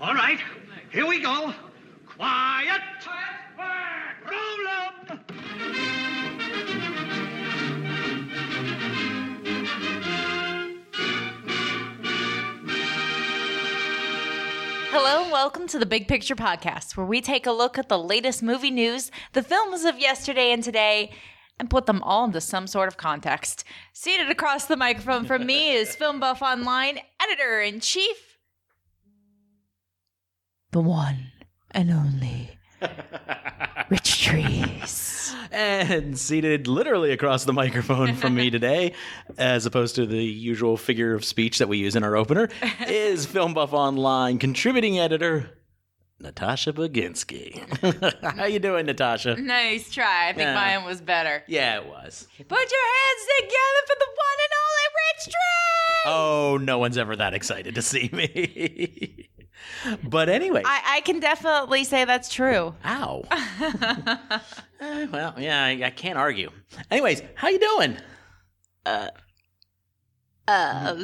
All right, here we go. Quiet. quiet, Roll 'em. Hello and welcome to the Big Picture Podcast, where we take a look at the latest movie news, the films of yesterday and today, and put them all into some sort of context. Seated across the microphone from me is Film Buff Online editor in chief, the one and only Rich Drees. And seated literally across the microphone from me today, as opposed to the usual figure of speech that we use in our opener, is Film Buff Online contributing editor Natasha Bogutzki. How you doing, Natasha? Nice try. I think Yeah. mine was better. Yeah, it was. Put your hands together for the one and only Rich Drees. Oh, no one's ever that excited to see me. but anyway, I, I can definitely say that's true. ow. Eh, well, yeah, I, I can't argue. Anyways, how you doing? Uh,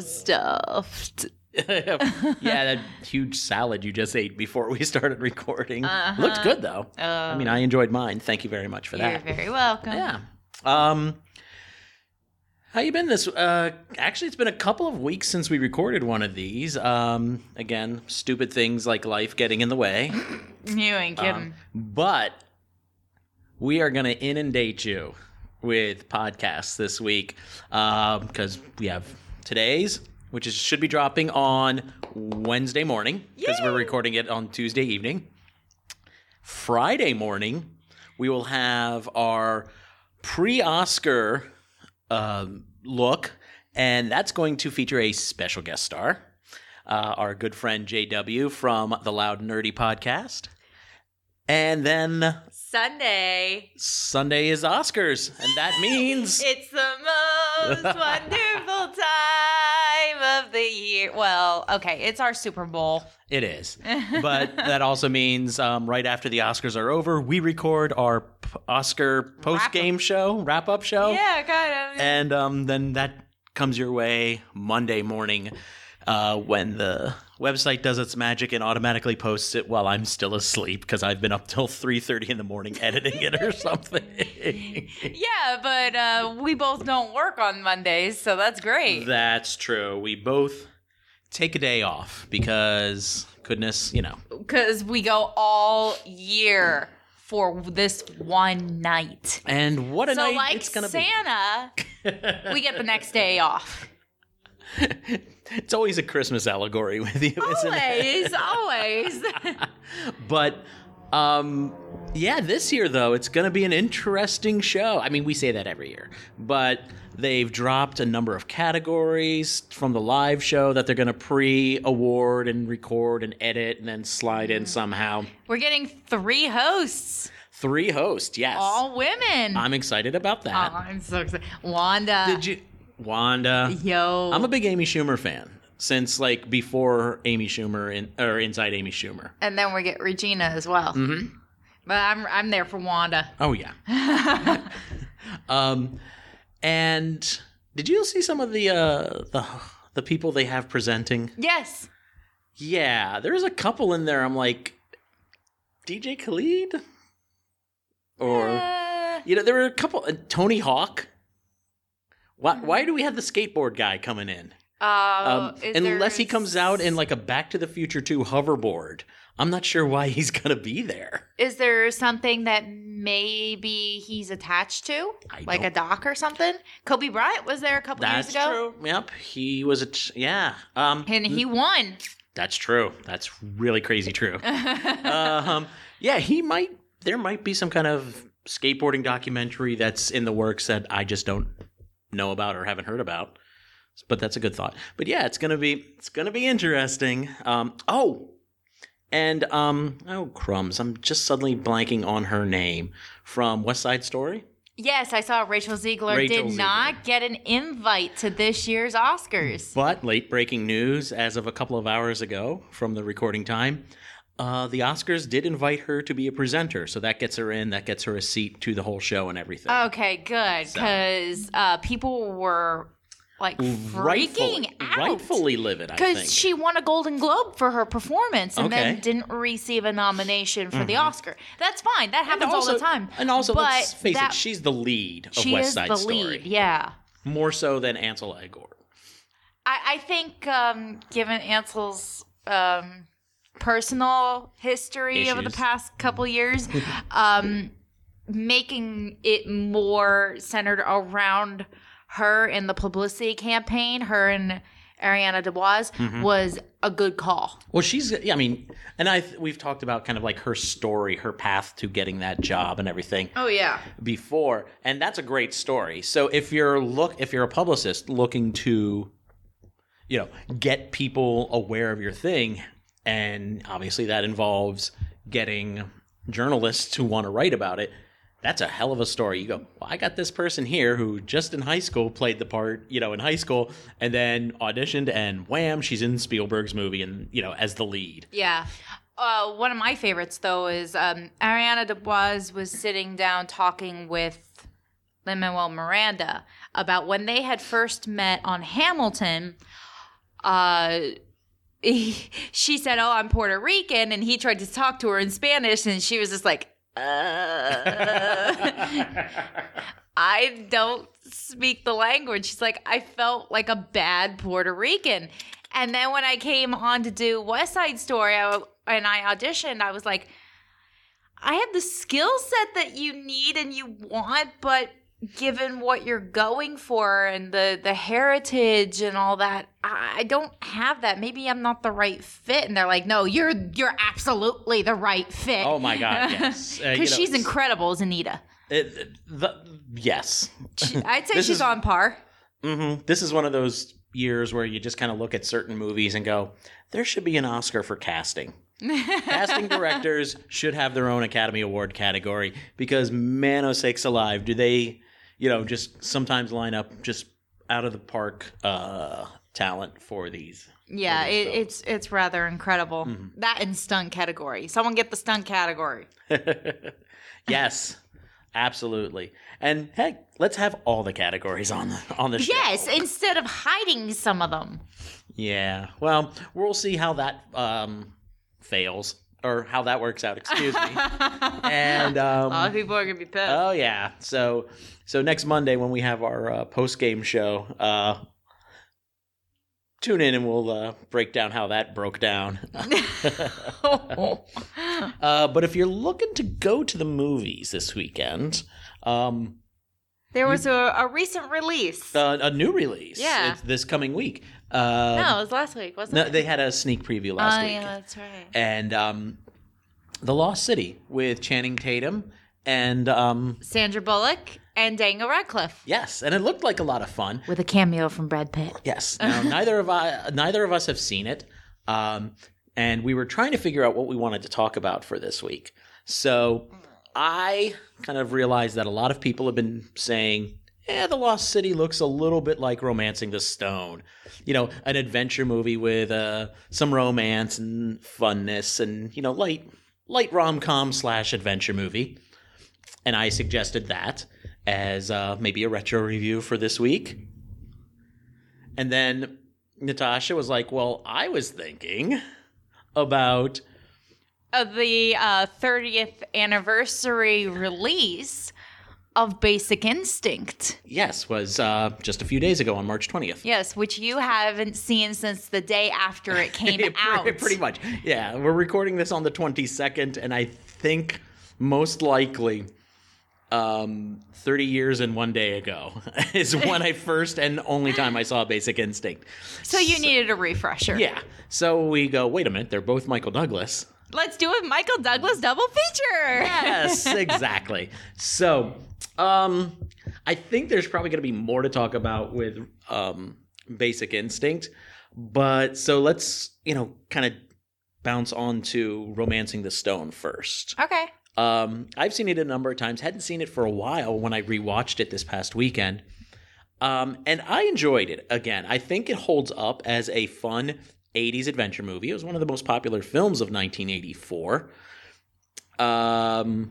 stuffed. yeah, that huge salad you just ate before we started recording looked good though. I mean, I enjoyed mine. Thank you very much for that. You're very welcome. Yeah. Um, how you been this? Uh, actually, it's been a couple of weeks since we recorded one of these. Um, again, stupid things like life getting in the way, You ain't kidding. Um, but we are going to inundate you with podcasts this week because we have today's, which is should be dropping on Wednesday morning because we're recording it on Tuesday evening. Friday morning, we will have our pre-Oscar um, look, and that's going to feature a special guest star, uh, our good friend JW from the Loud Nerdy podcast. And then Sunday. Sunday is Oscars, and that means It's the most wonderful time of the year. Well, okay, it's our Super Bowl. it is. But that also means um, right after the Oscars are over, we record our p- Oscar post game show, wrap up show. Yeah, kind of. And um, then that comes your way Monday morning uh, when the website does its magic and automatically posts it while I'm still asleep because I've been up till 3.30 in the morning editing it or something. yeah, but uh, we both don't work on Mondays, so that's great. That's true. We both take a day off because, goodness, you know. Because we go all year for this one night. And what a So, night like it's going to be. Santa, we get the next day off. It's always a Christmas allegory with you, isn't it? Always, always. But um yeah, this year though, it's going to be an interesting show. I mean, we say that every year, but they've dropped a number of categories from the live show that they're going to pre-award and record and edit and then slide in somehow. We're getting three hosts, Three hosts, yes. all women. I'm excited about that. Oh, I'm so excited. Wanda. Did you Wanda? Yo. I'm a big Amy Schumer fan since like before Amy Schumer in, or inside Amy Schumer. and then we get Regina as well. Mm-hmm. But I'm I'm there for Wanda. Oh yeah. um, and did you see some of the uh the the people they have presenting? Yes. Yeah, there's a couple in there. I'm like, DJ Khaled, or Uh, you know, there were a couple. Uh, Tony Hawk. Why why do we have the skateboard guy coming in? uh, Um, unless he comes out in like a Back to the Future 2 hoverboard. I'm not sure why he's gonna be there. Is there something that maybe he's attached to, I like a don't- dock or something? Kobe Bryant was there a couple That's years ago, That's true. Yep, he was a t- yeah. Um, and he won. That's true. That's really crazy true. um, yeah, he might. There might be some kind of skateboarding documentary that's in the works that I just don't know about or haven't heard about. But that's a good thought. But yeah, it's gonna be it's gonna be interesting. Um, oh, and um, oh crumbs! I'm just suddenly blanking on her name from West Side Story. Yes, I saw Rachel Zegler Rachel did not get an invite to this year's Oscars. But late breaking news as of a couple of hours ago from the recording time. Uh, the Oscars did invite her to be a presenter, so that gets her in. That gets her a seat to the whole show and everything. Okay, good, because uh, people were like freaking rightfully, out. rightfully livid. Because she won a Golden Globe for her performance and then didn't receive a nomination for the Oscar. That's fine. That happens all the time. And also, but let's face that- it, she's the lead of she West is Side the Story. lead. Yeah. More so than Ansel Elgort. I, I think, um, given Ansel's um, personal history over the past couple years, um, making it more centered around her in the publicity campaign, her and Ariana DeBose, Mm-hmm. was a good call. Well, she's. Yeah, I mean, and I we've talked about kind of like her story, her path to getting that job, and everything. Oh, yeah. before and that's a great story so if you're look if you're a publicist looking to you know get people aware of your thing and obviously that involves getting journalists who want to write about it that's a hell of a story you go well, i got this person here who just in high school played the part you know in high school and then auditioned and wham she's in spielberg's movie and you know as the lead Yeah. Uh, one of my favorites, though, is um, Ariana DeBose was sitting down talking with Lin Manuel Miranda about when they had first met on Hamilton. Uh, he- she said, "Oh, I'm Puerto Rican," and he tried to talk to her in Spanish, and she was just like, uh. I don't speak the language. She's like, I felt like a bad Puerto Rican. And then when I came on to do West Side Story I, and I auditioned, I was like, I have the skill set that you need and you want, but given what you're going for and the the heritage and all that, I, don't have that. Maybe I'm not the right fit. And they're like, No, you're you're absolutely the right fit. oh my god yes Uh, you Because know, she's incredible as Anita. it, the, yes She- I'd say she's is- on par. hmm This is one of those years where you just kind of look at certain movies and go, there should be an Oscar for casting. casting directors should have their own Academy Award category because, man, oh sakes alive, do they, you know, just sometimes line up just out of the park uh, talent for these. Yeah, for it, these it's it's rather incredible. Mm-hmm. That in stunt category. Someone get the stunt category. yes, absolutely. And hey, let's have all the categories on the on the show. Yes, instead of hiding some of them. Yeah. Well, we'll see how that um, fails or how that works out. Excuse me. and A lot of um, people are gonna be pissed. oh yeah, so so next Monday when we have our uh, post game show, uh, tune in and we'll uh, break down how that broke down. uh, but if you're looking to go to the movies this weekend, um, there was a, a recent release. uh, a new release. Yeah. It's this coming week. Uh, no, it was last week, wasn't no, it? they had a sneak preview last oh week. yeah, that's right. and um, The Lost City with Channing Tatum. And um, Sandra Bullock and Daniel Radcliffe yes, and it looked like a lot of fun. with a cameo from Brad Pitt. Yes. Now neither of I, neither of us have seen it, um, and we were trying to figure out what we wanted to talk about for this week. So I kind of realized that a lot of people have been saying, "Yeah, The Lost City looks a little bit like Romancing the Stone." You know, an adventure movie with uh, some romance and funness, and you know, light light rom com slash adventure movie. And I suggested that as uh, maybe a retro review for this week. And then Natasha was like, Well, I was thinking about. Of the uh, 30th anniversary release of Basic Instinct. Yes, was uh, just a few days ago on March 20th. Yes, which you haven't seen since the day after it came Pretty- out. Pretty much. Yeah, we're recording this on the 22nd, and I think most likely um, 30 years and one day ago is when I first and only time I saw Basic Instinct. So you needed a refresher. Yeah. So we go, wait a minute, they're both Michael Douglas. Let's do a Michael Douglas double feature. Yes, exactly. So, um, I think there's probably going to be more to talk about with um, Basic Instinct, but so let's you know kind of bounce on to Romancing the Stone first. Okay. Um, I've seen it a number of times. Hadn't seen it for a while when I rewatched it this past weekend. Um, and I enjoyed it again. I think it holds up as a fun 80s adventure movie. It was one of the most popular films of 1984. Um,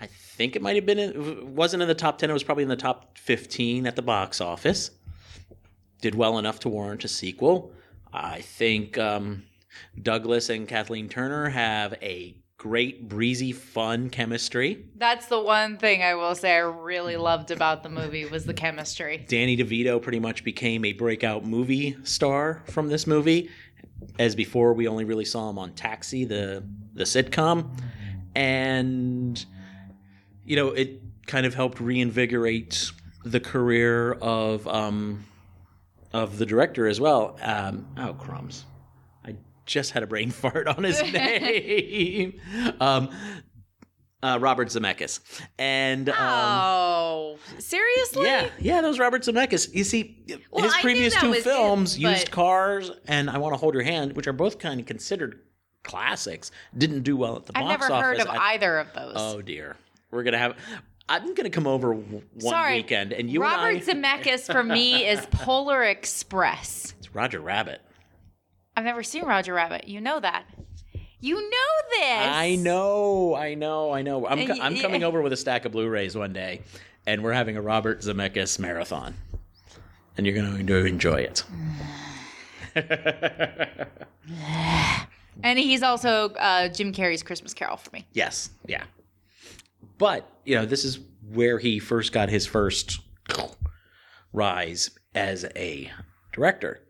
I think it might have been, in, wasn't in the top 10. It was probably in the top 15 at the box office. did well enough to warrant a sequel. I think um, Douglas and Kathleen Turner have a great, breezy, fun chemistry. That's the one thing I will say I really loved about the movie was the chemistry. Danny DeVito pretty much became a breakout movie star from this movie. As before, we only really saw him on Taxi, the the sitcom, and you know it kind of helped reinvigorate the career of um, of the director as well. Um, oh crumbs! I just had a brain fart on his name. um, uh, Robert Zemeckis, and um, Oh, seriously? yeah, yeah, that was Robert Zemeckis. You see, Well, his I previous two films, but- Used Cars and I Want to Hold Your Hand, which are both kind of considered classics, didn't do well at the I've box office. I've never heard of I- either of those. oh dear, we're gonna have. I'm gonna come over w- one Sorry, weekend, and you Robert and I. Zemeckis for me is Polar Express. It's Roger Rabbit. I've never seen Roger Rabbit. You know that. You know this. I know, I know, I know. I'm, co- I'm coming over with a stack of Blu-rays one day, and we're having a Robert Zemeckis marathon, and you're going to enjoy it. And he's also uh, Jim Carrey's Christmas Carol for me. Yes, yeah. But, you know, this is where he first got his first rise as a director.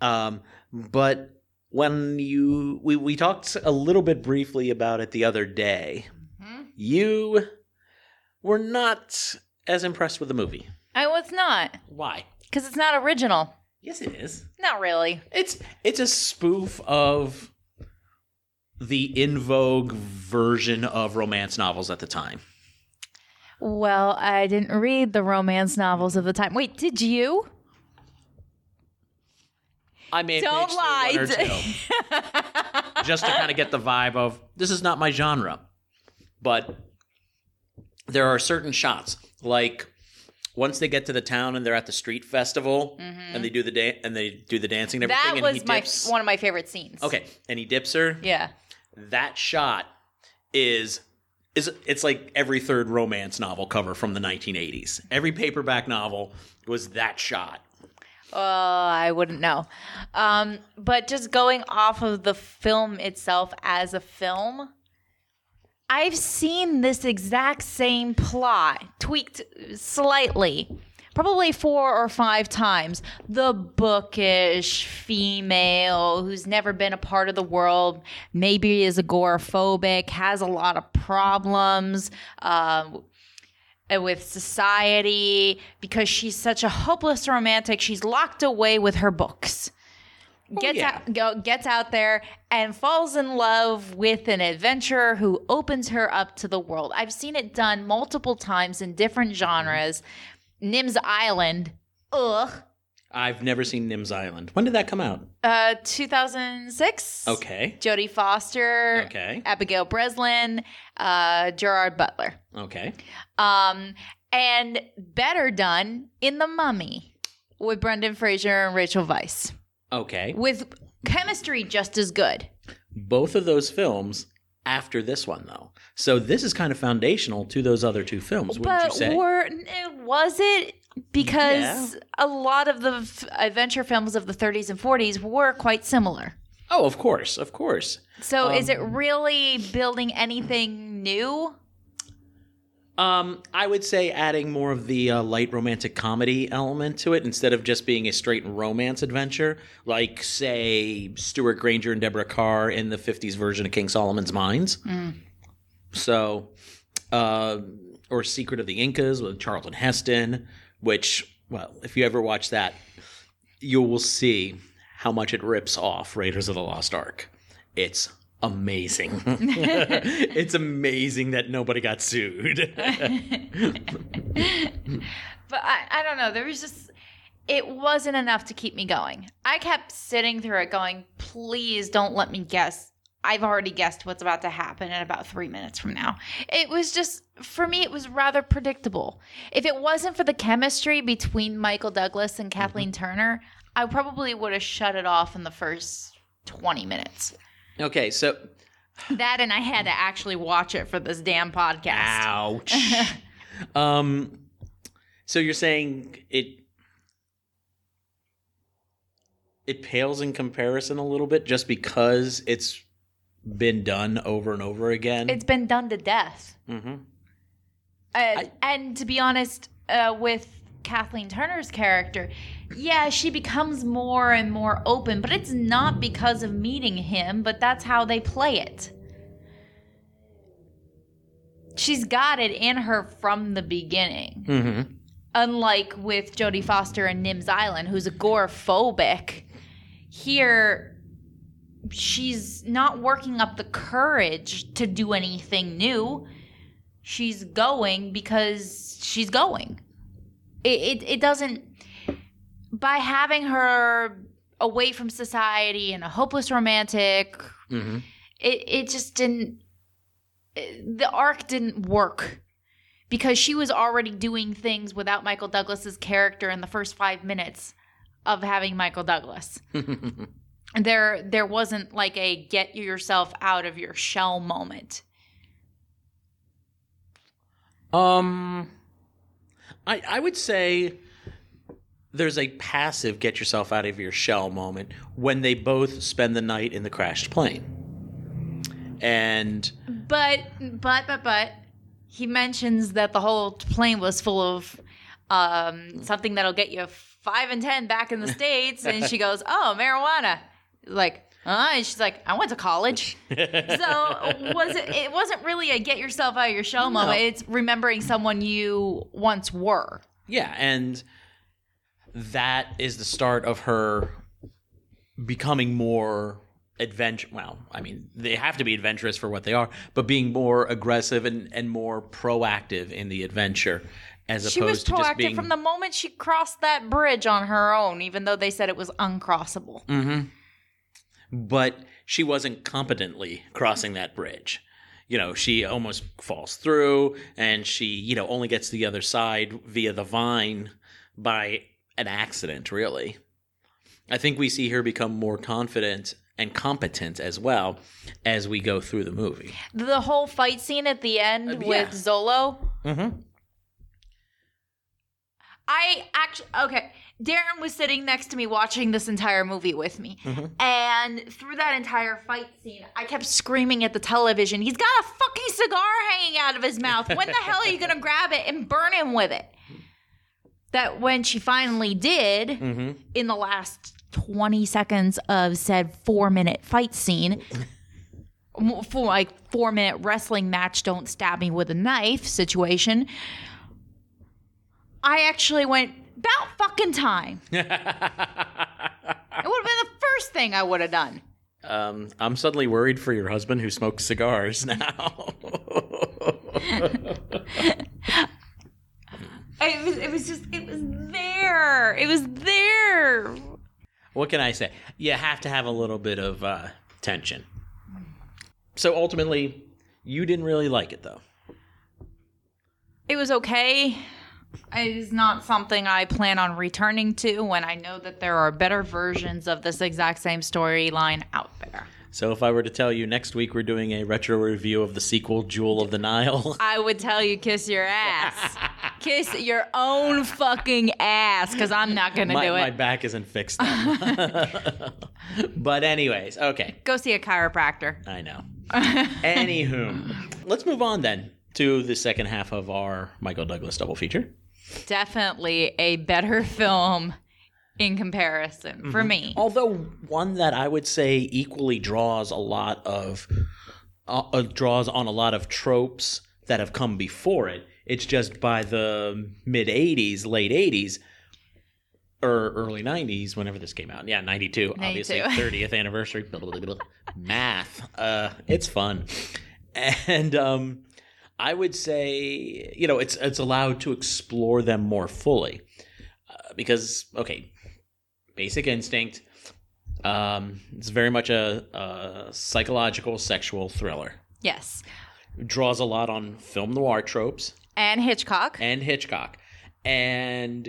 Um, but when you we, we talked a little bit briefly about it the other day, you were not as impressed with the movie. I was not Why? because it's not original. Yes, it is. Not really. It's it's a spoof of the in vogue version of romance novels at the time. Well, I didn't read the romance novels of the time. Wait, did you? I may have Don't paged one or lie. two, just to kind of get the vibe of this is not my genre. But there are certain shots, like once they get to the town and they're at the street festival and they do the dan- and they do the dancing and everything. Mm-hmm. that and he was my dips- one of my favorite scenes. Okay, and he dips her. Yeah. That shot is is it's like every third romance novel cover from the 1980s. Every paperback novel was that shot. Uh, I wouldn't know. Um, but just going off of the film itself as a film, I've seen this exact same plot tweaked slightly, probably four or five times. The bookish female who's never been a part of the world, maybe is agoraphobic, has a lot of problems. Uh, with society because she's such a hopeless romantic. She's locked away with her books. Gets yeah. out, go, gets out there and falls in love with an adventurer who opens her up to the world. I've seen it done multiple times in different genres. Nim's Island, ugh, I've never seen Nim's Island. When did that come out? uh, 2006. Okay. Jodie Foster, Okay. Abigail Breslin, uh, Gerard Butler. Okay. Um, and better done in The Mummy with Brendan Fraser and Rachel Weisz Okay. with chemistry just as good. Both of those films after this one though. So this is kind of foundational to those other two films, wouldn't you But say? were was it because a lot of the f- adventure films of the 30s and 40s were quite similar. oh, of course, of course. So is it Um, really building anything new? Um, I would say adding more of the uh, light romantic comedy element to it instead of just being a straight romance adventure, like say Stewart Granger and Deborah Kerr in the '50s version of King Solomon's Mines. So, uh, or Secret of the Incas with Charlton Heston, which, well, if you ever watch that, you will see how much it rips off Raiders of the Lost Ark. It's amazing. it's amazing that nobody got sued. But I, I don't know. There was just, it wasn't enough to keep me going. I kept sitting through it going, please don't let me guess. I've already guessed what's about to happen in about three minutes from now. It was just, for me, it was rather predictable. If it wasn't for the chemistry between Michael Douglas and Kathleen mm-hmm. Turner, I probably would have shut it off in the first 20 minutes. Okay, so That and I had to actually watch it for this damn podcast. ouch. um, so you're saying it it pales in comparison a little bit just because it's been done over and over again. It's been done to death. hmm Uh, and to be honest, uh, with Kathleen Turner's character, yeah, she becomes more and more open, but it's not because of meeting him, but that's how they play it. She's got it in her from the beginning. hmm Unlike with Jodie Foster and Nim's Island, who's agoraphobic, here she's not working up the courage to do anything new. She's going because she's going. It, it, it doesn't, by having her away from society and a hopeless romantic, hmm it, it just didn't, the arc didn't work because she was already doing things without Michael Douglas's character in the first five minutes of having Michael Douglas. There, there wasn't like a get yourself out of your shell moment. Um, I I would say there's a passive get yourself out of your shell moment when they both spend the night in the crashed plane, and But, but, but, but, he mentions that the whole plane was full of um, something that'll get you five and ten back in the states, and she goes, "Oh, marijuana." Like, huh? And she's like, "I went to college." so was it? It wasn't really a get yourself out of your shell moment. It's remembering someone you once were. yeah, and that is the start of her becoming more adventure. Well, I mean, they have to be adventurous for what they are, but being more aggressive and and more proactive in the adventure. As She opposed to just being from the moment she crossed that bridge on her own, even though they said it was uncrossable. Mm-hmm. But she wasn't competently crossing that bridge. You know, she almost falls through and she, you know, only gets to the other side via the vine by an accident, really. I think we see her become more confident and competent as well as we go through the movie. The whole fight scene at the end Uh, with. Zolo. Mm-hmm. I actually okay. Darren was sitting next to me watching this entire movie with me, Mm-hmm. and through that entire fight scene, I kept screaming at the television. He's got a fucking cigar hanging out of his mouth. When the hell are you gonna grab it and burn him with it? That when she finally did, Mm-hmm. in the last 20 seconds of said four minute fight scene for like four minute wrestling match don't stab me with a knife situation i actually went about fucking time it would have been the first thing i would have done um, I'm suddenly worried for your husband who smokes cigars now. it was, it was just it was there it was there what can I say? You have to have a little bit of uh, tension. So ultimately, you didn't really like it, though. it was okay it is not something I plan on returning to when I know that there are better versions of this exact same storyline out there. So if I were to tell you next week we're doing a retro review of the sequel, Jewel of the Nile, I would tell you kiss your ass. kiss your own fucking ass because I'm not going to do it. my back isn't fixed. But anyways, okay, Go see a chiropractor. I know. Anywho, let's move on then to the second half of our Michael Douglas double feature. Definitely a better film in comparison Mm-hmm. for me. Although one that I would say equally draws a lot of uh, uh, draws on a lot of tropes that have come before it. It's just by the mid '80s, late '80s, or early '90s, whenever this came out. Yeah, '92, obviously 92. 30th anniversary. Math. Uh, it's fun, and um, I would say you know it's it's allowed to explore them more fully uh, because okay, Basic Instinct. Um, it's very much a, a psychological sexual thriller. Yes. Draws a lot on film noir tropes And Hitchcock. and Hitchcock, and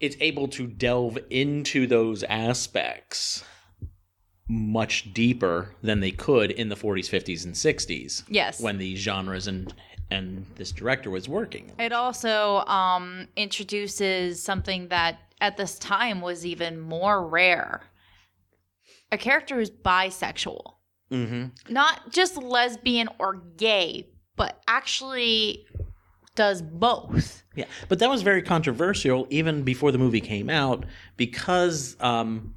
it's able to delve into those aspects much deeper than they could in the 40s, 50s, and 60s yes. when these genres and and this director was working. It also um, introduces something that at this time was even more rare a character who's bisexual, hmm not just lesbian or gay, but actually does both. Yeah, but that was very controversial even before the movie came out because um,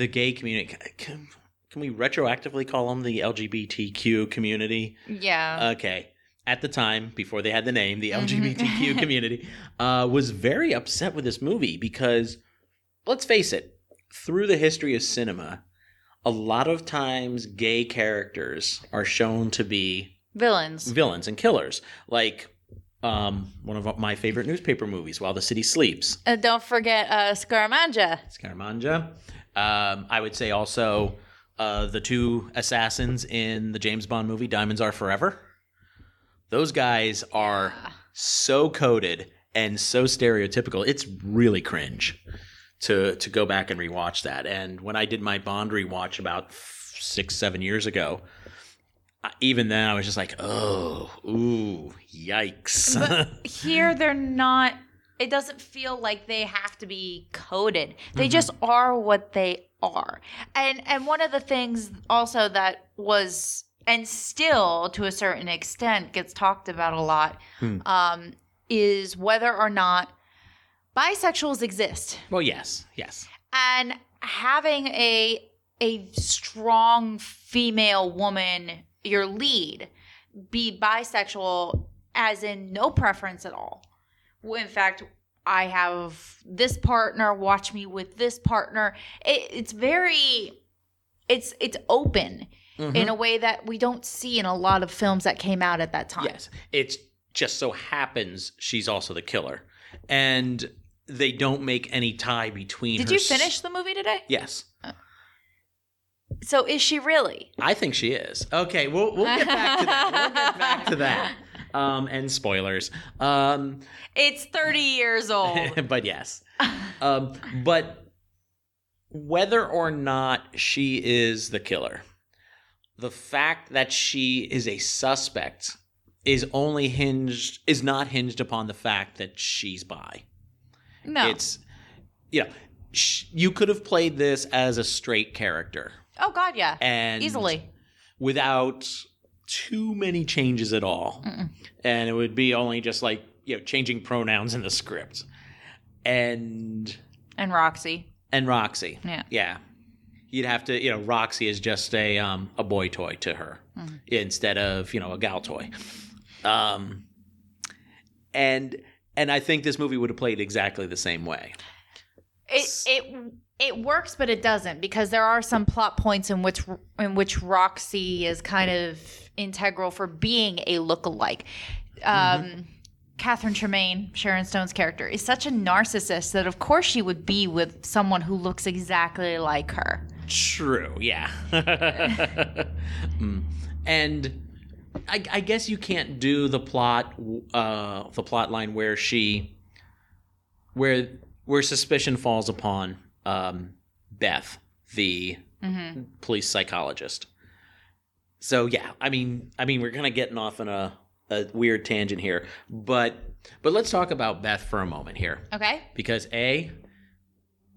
the gay community. Can, can we retroactively call them the LGBTQ community? Yeah. Okay. At the time, before they had the name, the LGBTQ community uh, was very upset with this movie because, let's face it, through the history of cinema, a lot of times gay characters are shown to be Villains. villains and killers. Like um, one of my favorite newspaper movies, While the City Sleeps. Uh, don't forget uh, Scaramanga. Scaramanga. Um, I would say also uh, the two assassins in the James Bond movie Diamonds Are Forever. Those guys are so coded and so stereotypical. It's really cringe to to go back and rewatch that. And when I did my Bond rewatch about six seven years ago, I- even then I was just like, oh, ooh, yikes. Here they're not it doesn't feel like they have to be coded. They Mm-hmm. just are what they are. And and one of the things also that was and still to a certain extent gets talked about a lot Hmm. um, is whether or not bisexuals exist. well, yes, yes. and having a a strong female woman your lead be bisexual as in no preference at all in fact i have this partner watch me with this partner it, it's very it's it's open Mm-hmm. in a way that we don't see in a lot of films that came out at that time Yes. It just so happens she's also the killer. And they don't make any tie between did you s- finish the movie today Yes. so is she really I think she is. Okay, we'll we'll get back to that. We'll get back to that. Um and spoilers. Um it's 30 years old but yes. Um but whether or not she is the killer, the fact that she is a suspect is only hinged is not hinged upon the fact that she's bi. no It's you know, sh- you could have played this as a straight character oh god yeah and easily without too many changes at all. And it would be only just like, you know, changing pronouns in the script. And and roxy and Roxy. Yeah. Yeah. You'd have to, you know, Roxy is just a um a boy toy to her instead of, you know, a gal toy. Um and and I think this movie would have played exactly the same way. It it it works, but it doesn't because there are some plot points in which in which Roxy is kind of integral for being a lookalike. Um, Catherine Tramell, Sharon Stone's character, is such a narcissist that of course she would be with someone who looks exactly like her. True, yeah. Mm. And I, I guess you can't do the plot, uh, the plot line where she, where where suspicion falls upon um, Beth, the police psychologist. So yeah, I mean, I mean, we're kind of getting off on a, a weird tangent here, but but let's talk about Beth for a moment here. Okay. because a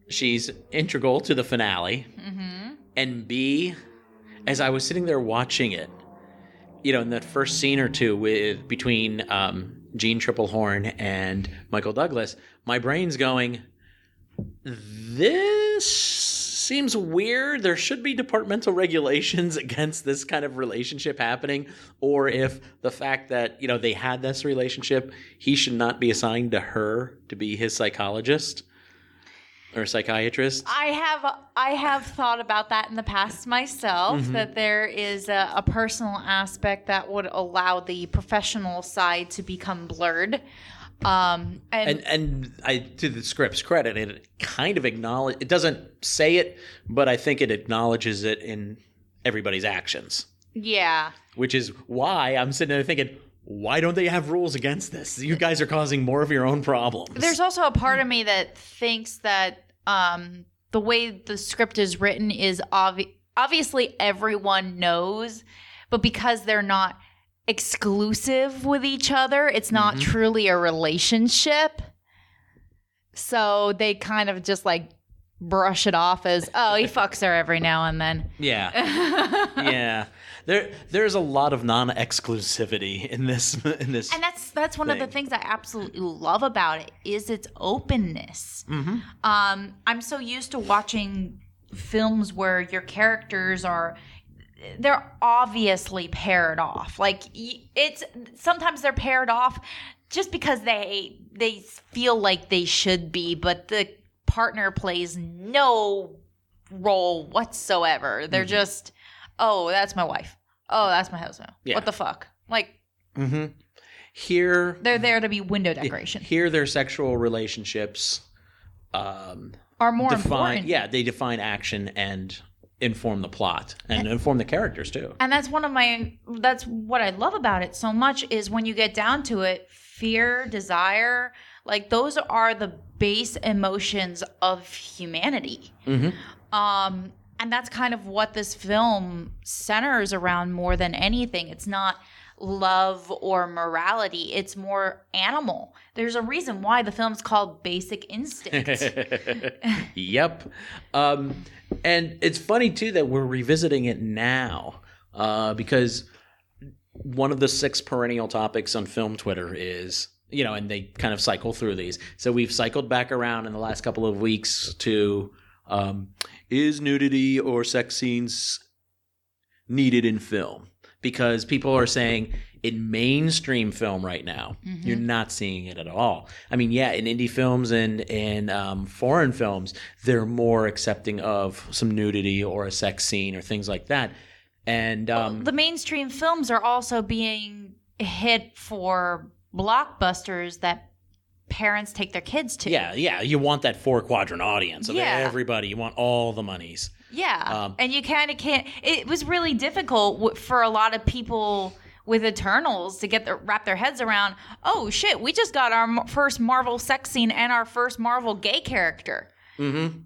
she's integral to the finale. And b as i was sitting there watching it you know in that first scene or two with between um, Jeanne Tripplehorn and michael douglas my brain's going this seems weird there should be departmental regulations against this kind of relationship happening or if the fact that you know they had this relationship he should not be assigned to her to be his psychologist or psychiatrist I have I have thought about that in the past myself Mm-hmm. that there is a, a personal aspect that would allow the professional side to become blurred. Um, and, and and I to the script's credit, it kind of acknowledge it doesn't say it, but I think it acknowledges it in everybody's actions, yeah, which is why I'm sitting there thinking, why don't they have rules against this? You guys are causing more of your own problems. there's also a part of me that thinks that um, the way the script is written is obvi- obviously everyone knows, but because they're not exclusive with each other, it's not truly a relationship. So they kind of just like brush it off as oh he fucks her every now and then. Yeah. yeah. There there's a lot of non-exclusivity in this in this And that's that's one of the things I absolutely love about it is its openness. Mm-hmm. Um, I'm so used to watching films where your characters are they're obviously paired off. Like it's sometimes they're paired off just because they they feel like they should be, but the partner plays no role whatsoever. They're just, oh, that's my wife. Oh, that's my husband. Yeah. What the fuck? Like hmm Here they're there to be window decoration. here their sexual relationships um Are more define important. yeah, they define action and inform the plot and inform the characters too. And that's one of my that's what I love about it so much is when you get down to it, fear, desire, like those are the base emotions of humanity. Um and that's kind of what this film centers around more than anything. It's not love or morality, it's more animal. There's a reason why the film's called Basic Instinct. yep. Um, and it's funny too that we're revisiting it now uh, because one of the six perennial topics on film Twitter is you know, and they kind of cycle through these. So we've cycled back around in the last couple of weeks to um, is nudity or sex scenes needed in film? Because people are saying in mainstream film right now, you're not seeing it at all. I mean, yeah, in indie films and in um, foreign films, they're more accepting of some nudity or a sex scene or things like that. And um, the mainstream films are also being hit for blockbusters that parents take their kids to. yeah, yeah, you want that four quadrant audience of Yeah. everybody. You want all the monies. Yeah. Um, and you kind of can't. It was really difficult for a lot of people with Eternals to get their wrap their heads around. Oh shit, we just got our first Marvel sex scene and our first Marvel gay character. Mm-hmm.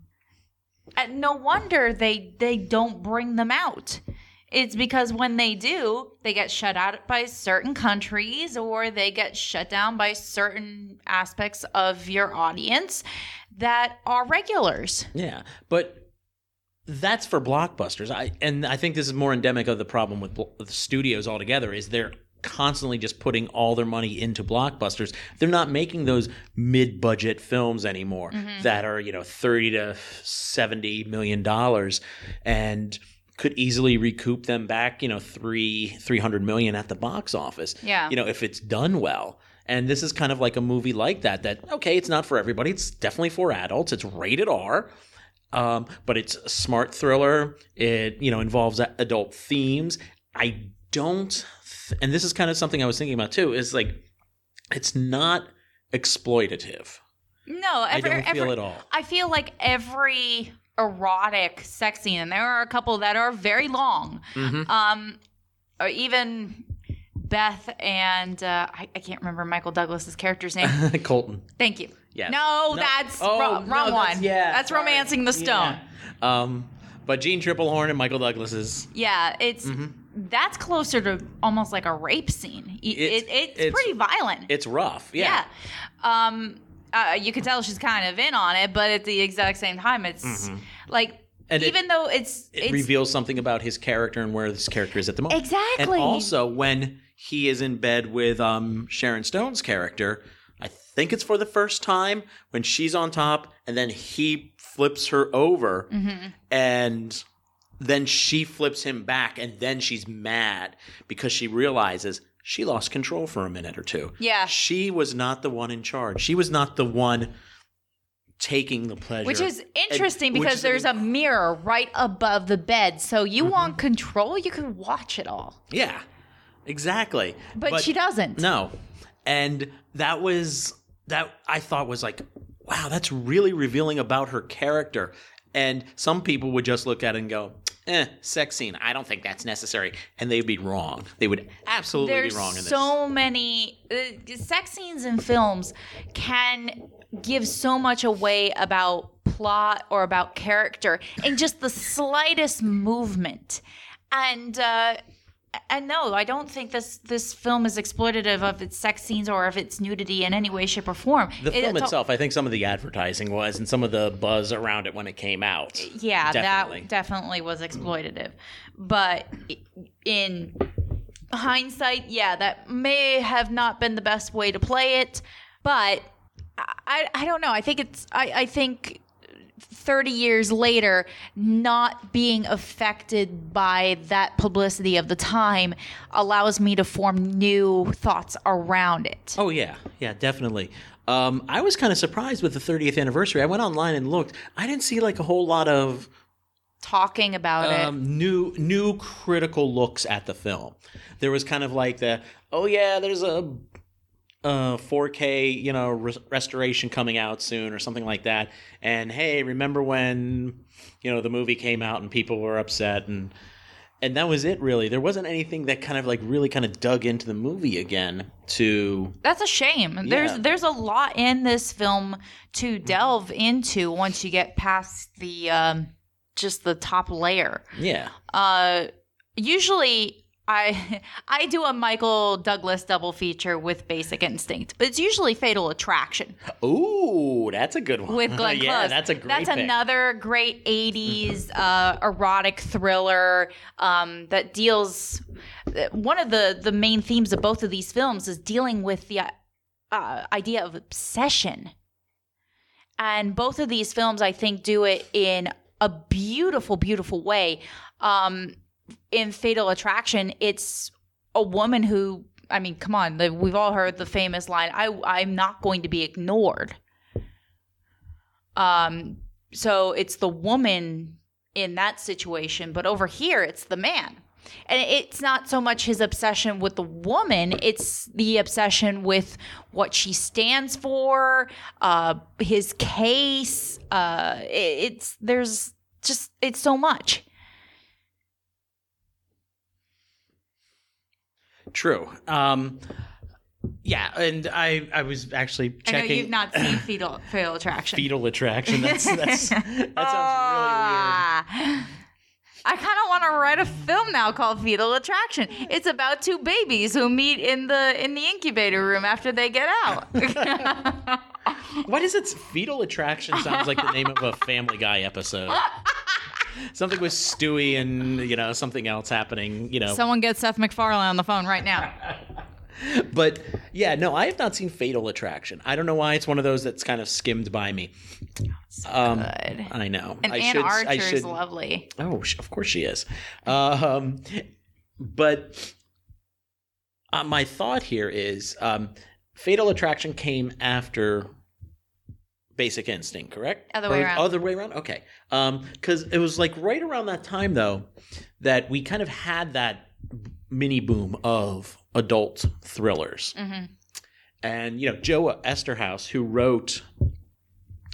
And no wonder they they don't bring them out. It's because when they do, they get shut out by certain countries or they get shut down by certain aspects of your audience that are regulars. Yeah, but that's for blockbusters. I and I think this is more endemic of the problem with, bl- with studios altogether is they're constantly just putting all their money into blockbusters. They're not making those mid-budget films anymore mm-hmm. that are, you know, 30 to 70 million dollars and could easily recoup them back, you know, 3 300 million at the box office. Yeah. You know, if it's done well. And this is kind of like a movie like that that okay, it's not for everybody. It's definitely for adults. It's rated R um, but it's a smart thriller. It you know involves adult themes. I don't, th- and this is kind of something I was thinking about too. Is like it's not exploitative. No, I don't feel every- at all. I feel like every erotic sex scene, and there are a couple that are very long. Mm-hmm. Um, or even Beth and uh, I, I can't remember Michael Douglas's character's name. Colton. Thank you. Yes. No, No. that's Oh, wrong, no, wrong that's- one. yeah, that's sorry. romancing the stone. Yeah. Um, but Jeanne Tripplehorn and Michael Douglas's. Yeah, it's that's closer to almost like a rape scene. Mm-hmm. It's- it, it's, it's- pretty violent. It's rough. yeah. Yeah. Um, uh, you can tell she's kind of in on it, but at the exact same time, it's like Mm-hmm. And it- even though it's It it's reveals something about his character and where this character is at the moment. Exactly. And also when he is in bed with um, Sharon Stone's character, think it's for the first time when she's on top and then he flips her over Mm-hmm. and then she flips him back and then she's mad because she realizes she lost control for a minute or two. Yeah. She was not the one in charge. She was not the one taking the pleasure. Which is interesting which because is there's a mirror right above the bed. So you Mm-hmm. want control, you can watch it all. Yeah, exactly. But, she doesn't. No, and that was that I thought was like, wow, that's really revealing about her character. And some people would just look at it and go, eh, sex scene. I don't think that's necessary, and they'd be wrong. They would absolutely There's be wrong in this. so many uh, sex scenes in films can give so much away about plot or about character in just the slightest movement. And uh, and no, I don't think this this film is exploitative of its sex scenes or of its nudity in any way, shape, or form. The It- film itself, I think some of the advertising was, and some of the buzz around it when it came out. yeah, Definitely. that definitely was exploitative. But in hindsight, yeah, that may have not been the best way to play it. But I, I don't know. I think it's. I, I think. 30 years later, not being affected by that publicity of the time allows me to form new thoughts around it. Oh yeah, yeah, definitely. Um, I was kind of surprised with the 30th anniversary. I went online and looked. I didn't see like a whole lot of Talking about it. um, new new critical looks at the film. There was kind of like the oh yeah, there's a, a 4K you know res- restoration coming out soon or something like that. And hey, remember when you know the movie came out and people were upset and and that was it really. There wasn't anything that kind of like really kind of dug into the movie again to That's a shame. There's there's a lot in this film to delve into once you get past the um, just the top layer. yeah. Uh, usually I I do a Michael Douglas double feature with Basic Instinct, but it's usually Fatal Attraction Ooh, that's a good one. with Glenn Close. yeah, that's a great That's pick. another great '80s uh, erotic thriller um, that deals. One of the the main themes of both of these films is dealing with the uh, idea of obsession, and both of these films, I think, do it in a beautiful, beautiful way. Um, in Fatal Attraction, it's a woman who. I mean, come on, we've all heard the famous line, I, I'm not going to be ignored. Um, so it's the woman in that situation, but over here it's the man. And it's not so much his obsession with the woman, it's the obsession with what she stands for, uh, his case. Uh, it- it's there's just it's so much. True. Um, yeah, and I I was actually checking. I know you've not seen Fetal Fatal Attraction. fetal attraction. That's that's that sounds Ah. I kind of want to write a film now called Fetal Attraction. It's about two babies who meet in the in the incubator room after they get out. really weird. What is it? Fetal attraction sounds like the name of a Family Guy episode. Something with Stewie and you know something else happening. You know, Someone get Seth MacFarlane on the phone right now. but yeah, no, I have not seen Fatal Attraction. I don't know why it's one of those that's kind of skimmed by me. Um, Good. I know. And I Anne should. I Archer's should. lovely. Oh, of course she is. Um, but uh, my thought here is um, Fatal Attraction came after Basic Instinct, correct? Other way Or around. Other way around? Okay. Because it was like right around that time, though, that we kind of had that mini boom of adult thrillers. Mm-hmm. And, you know, Joe Eszterhas, who wrote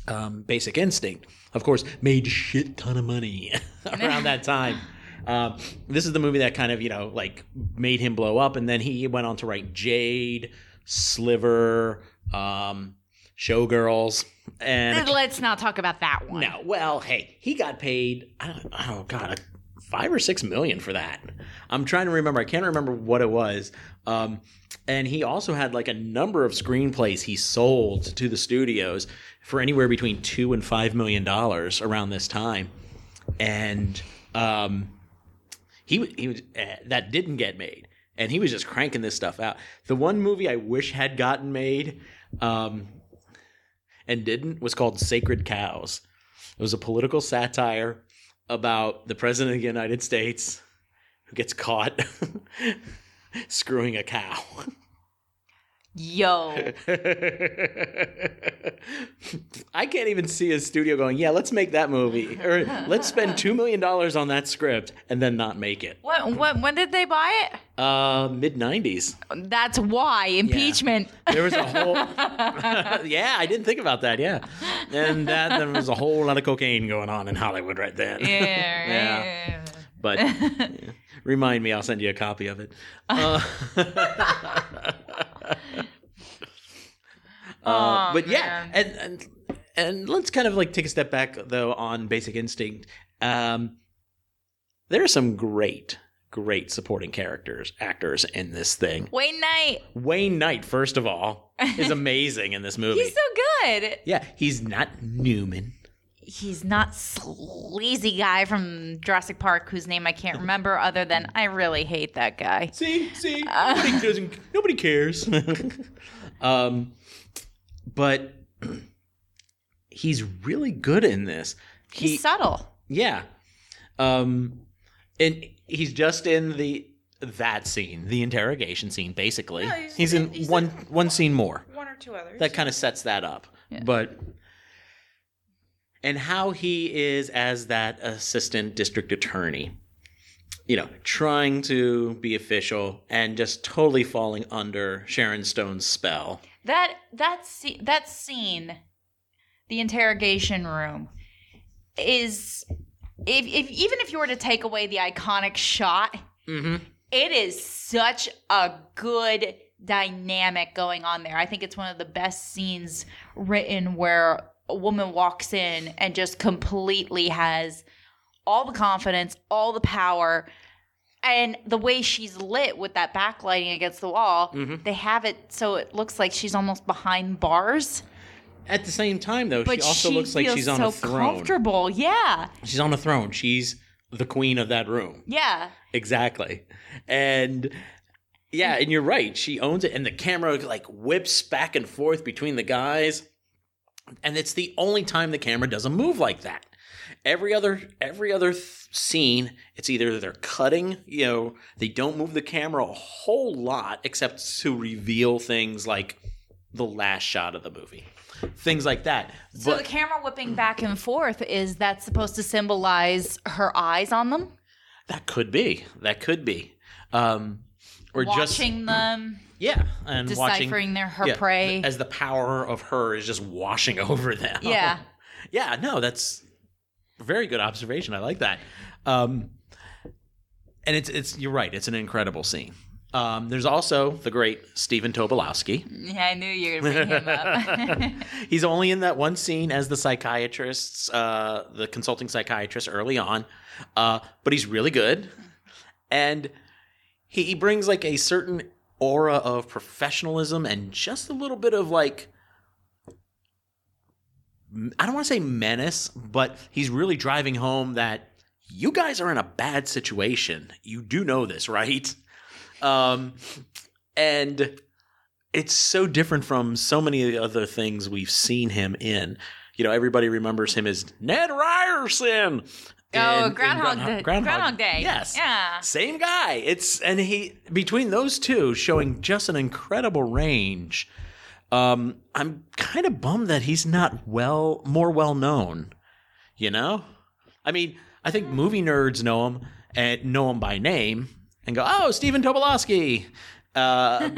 um, Basic Instinct, of course, made a shit ton of money around that time. Um, this is the movie that kind of, you know, like made him blow up. And then he went on to write Jade, Sliver, um, Showgirls. And Let's not talk about that one. no, well, hey, he got paid. I don't, oh god, five or six million for that. I'm trying to remember. I can't remember what it was. Um, and he also had like a number of screenplays he sold to the studios for anywhere between two and five million dollars around this time. And um, he he was uh, that didn't get made, and he was just cranking this stuff out. The one movie I wish had gotten made. Um, and didn't was called Sacred Cows. It was a political satire about the president of the United States who gets caught screwing a cow. Yo. I can't even see a studio going, yeah, let's make that movie. Or let's spend $2 million on that script and then not make it. What, what, when did they buy it? Uh, Mid 90s. That's why impeachment. There was a whole. yeah, I didn't think about that. Yeah. And that, there was a whole lot of cocaine going on in Hollywood right then. Yeah. Yeah. But yeah. remind me, I'll send you a copy of it. Uh, uh, Oh, but yeah, and, and and let's kind of like take a step back though on Basic Instinct. Um, there are some great, great supporting characters, actors in this thing. Wayne Knight. Wayne Knight, first of all, is amazing in this movie. He's so good. yeah, he's not Newman. He's not sleazy guy from Jurassic Park whose name I can't remember other than I really hate that guy. See, see, nobody doesn't, nobody cares. um, but he's really good in this. He's subtle. yeah, um, and he's just in the that scene, the interrogation scene, basically. Yeah, he's- he's, in he's one one scene more. One or two others. That kind of sets that up, but. And how he is as that assistant district attorney you know, trying to be official and just totally falling under Sharon Stone's spell. That that that scene, the interrogation room, is if, if even if you were to take away the iconic shot, Mm-hmm. it is such a good dynamic going on there. I think it's one of the best scenes written where a woman walks in and just completely has all the confidence, all the power, and the way she's lit with that backlighting against the wall. Mm-hmm. They have it so it looks like she's almost behind bars, At the same time, though, but she also she looks like she's on so a throne. comfortable. Yeah, She's on a throne. She's the queen of that room. yeah. Exactly. And yeah, and you're right. She owns it, and the camera like whips back and forth between the guys. And it's the only time the camera doesn't move like that. Every other every other th- scene, it's either they're cutting, you know, they don't move the camera a whole lot except to reveal things like the last shot of the movie. Things like that. So But the camera whipping back and forth is that supposed to symbolize her eyes on them, that could be. That could be. Um or just watching them, Yeah, and deciphering watching their her yeah, prey. as the power of her is just washing over them. Yeah. yeah. No, that's a very good observation. I like that. Um, and it's it's you're right. It's an incredible scene. Um, there's also the great Stephen Tobolowsky. yeah, I knew you were gonna bring him up. He's only in that one scene as the psychiatrist, uh, the consulting psychiatrist early on, uh, but he's really good, and he, he brings like a certain aura of professionalism and just a little bit of like I don't want to say menace, but he's really driving home that you guys are in a bad situation. You do know this, right? Um, and it's so different from so many of the other things we've seen him in. You know, everybody remembers him as Ned Ryerson. Oh, in- in Groundhog, Groundhog- Day. Groundhog- Groundhog Day. Yes. Yeah. Same guy. It's and he between those two showing just an incredible range. Um, I'm kind of bummed that he's not well more well known. You know, I mean, I think movie nerds know him and know him by name and go, "Oh, Stephen Tobolowsky." Uh,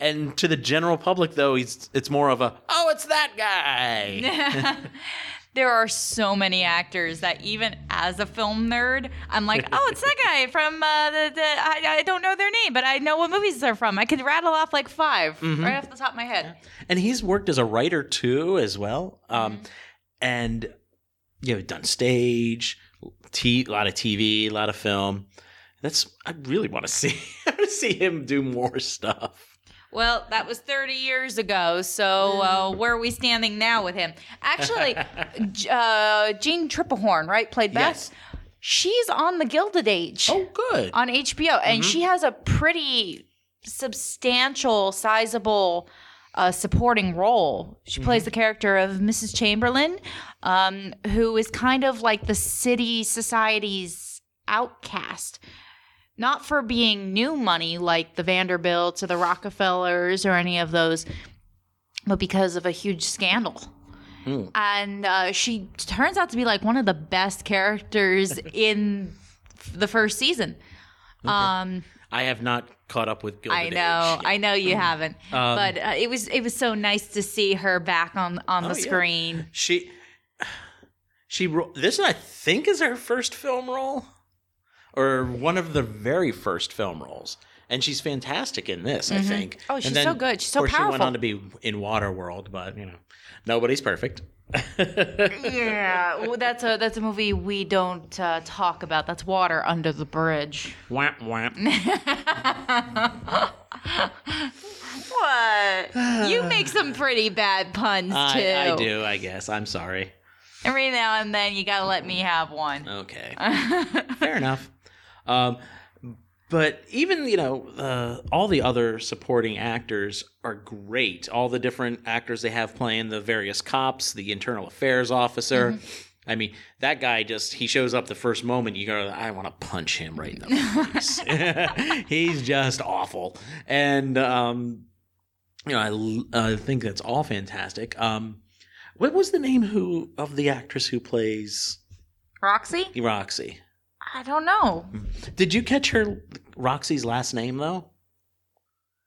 and to the general public, though, he's it's more of a, "Oh, it's that guy." There are so many actors that even as a film nerd, I'm like, oh, it's that guy from uh, the, the I, I don't know their name, but I know what movies they're from. I could rattle off like 5 Mm-hmm. right off the top of my head. and he's worked as a writer too as well um and you know done stage t- a lot of tv a lot of film that's i really want to see i want to see him do more stuff Well, that was 30 years ago. So uh, where are we standing now with him? Actually, uh, Jeanne Tripplehorn, right, played Beth. Yes. She's on the Gilded Age. oh good on HBO, and Mm-hmm. she has a pretty substantial, sizable uh, supporting role. She Mm-hmm. plays the character of Mrs. Chamberlain, um, who is kind of like the city society's outcast. Not for being new money like the Vanderbilts or the Rockefellers or any of those, but because of a huge scandal. Hmm. And uh, she turns out to be like one of the best characters in f- the first season. Um, i have not caught up with Gilded I know. I know you haven't, Um, but uh, it was it was so nice to see her back on on the Oh, yeah. screen. she she ro- this i think is her first film role or one of the very first film roles. And she's fantastic in this, I think. Oh, she's And then, so good. She's so of course, She went on to be in Waterworld, but you know, nobody's perfect. Yeah, well, that's a that's a movie we don't uh, talk about. That's Water Under the Bridge. wham, wham. What? you make some pretty bad puns too. I, I do, I guess. I'm sorry. Every now and then, you gotta let me have one. Okay. Fair enough. Um, but even you know uh, all the other supporting actors are great. All the different actors they have playing the various cops, the internal affairs officer. I mean, that guy just he shows up the first moment you go, I want to punch him right in the face. He's just awful, and um, you know I, uh, think that's all fantastic. Um, what was the name who of the actress who plays Roxy? Roxy? I don't know. Did you catch her Roxy's last name though?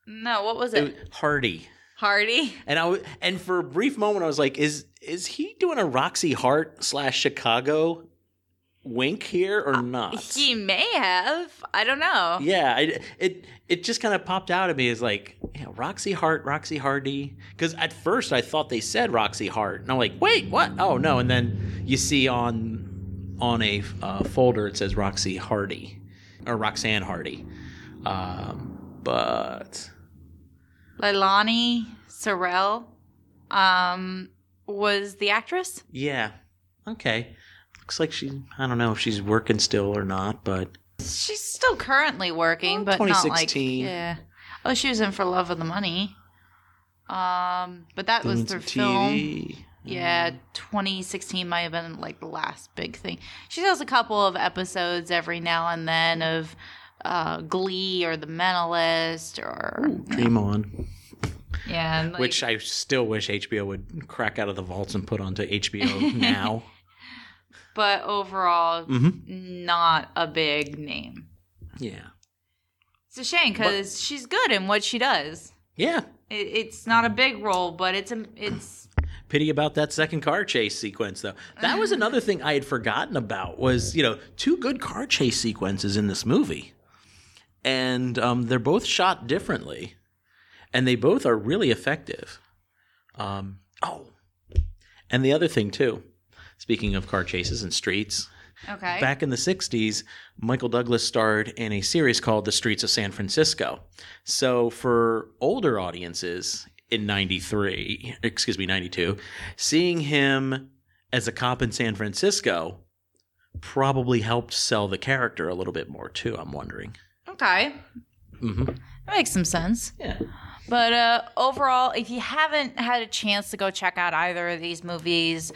No, what was It it? was Hardy. Hardy. And I and for a brief moment I was like, is is he doing a Roxy Hart slash Chicago wink here or uh, not? He may have. I don't know. yeah, I, it it just kind of popped out at me as like, yeah, Roxy Hart, Roxy Hardy. Because at first I thought they said Roxy Hart, and I'm like, wait, what? Oh no! And then you see on on a uh, folder it says Roxy Hardy or Roxanne Hardy. Um, but Leilani Sarelle um, was the actress. yeah, okay. Looks like she. I don't know if she's working still or not, but She's still currently working, Oh, but not like 2016. yeah. Oh, she was in For Love of the Money. Um, but that was doing their some film. TV. Yeah, 2016 might have been like the last big thing. She does a couple of episodes every now and then of uh, Glee or The Mentalist or Dream on. yeah, and, like, Which I still wish HBO would crack out of the vaults and put onto HBO now. but overall, hmm not a big name. Yeah. It's a shame because she's good in what she does. Yeah. It, it's not a big role, but it's a it's Pity about that second car chase sequence though. That was another thing I had forgotten about was, you know, two good car chase sequences in this movie. And um, they're both shot differently. And they both are really effective. Um, oh. And the other thing too, speaking of car chases and streets, okay. Back in the 60s, Michael Douglas starred in a series called The Streets of San Francisco. So, for older audiences in 93, excuse me, 92, seeing him as a cop in San Francisco probably helped sell the character a little bit more, too, I'm wondering. okay. Mm-hmm. That makes some sense. Yeah. But uh, overall, if you haven't had a chance to go check out either of these movies,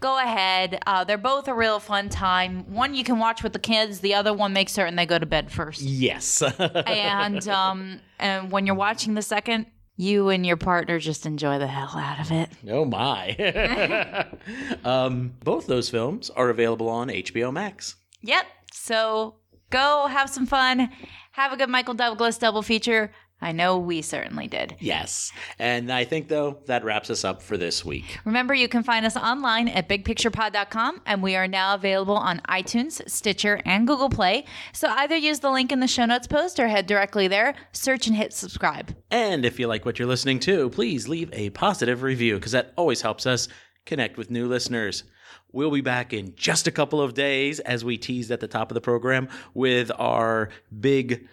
go ahead. Uh, they're both a real fun time. One you can watch with the kids. The other one, make certain they go to bed first. Yes. and um, and when you're watching the second, you and your partner just enjoy the hell out of it. oh, my. um, both those films are available on HBO Max. Yep. So go have some fun. Have a good Michael Douglas double feature. I know we certainly did. Yes. And I think, though, that wraps us up for this week. Remember, you can find us online at bigpicturepod.com, and we are now available on iTunes, Stitcher, and Google Play. So either use the link in the show notes post or head directly there, search and hit subscribe. And if you like what you're listening to, please leave a positive review because that always helps us connect with new listeners. We'll be back in just a couple of days, as we teased at the top of the program, with our big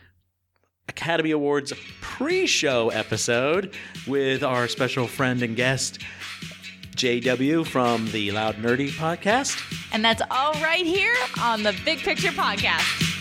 Academy Awards pre show episode with our special friend and guest, JW from the Loud Nerdy podcast. And that's all right here on the Big Picture Podcast.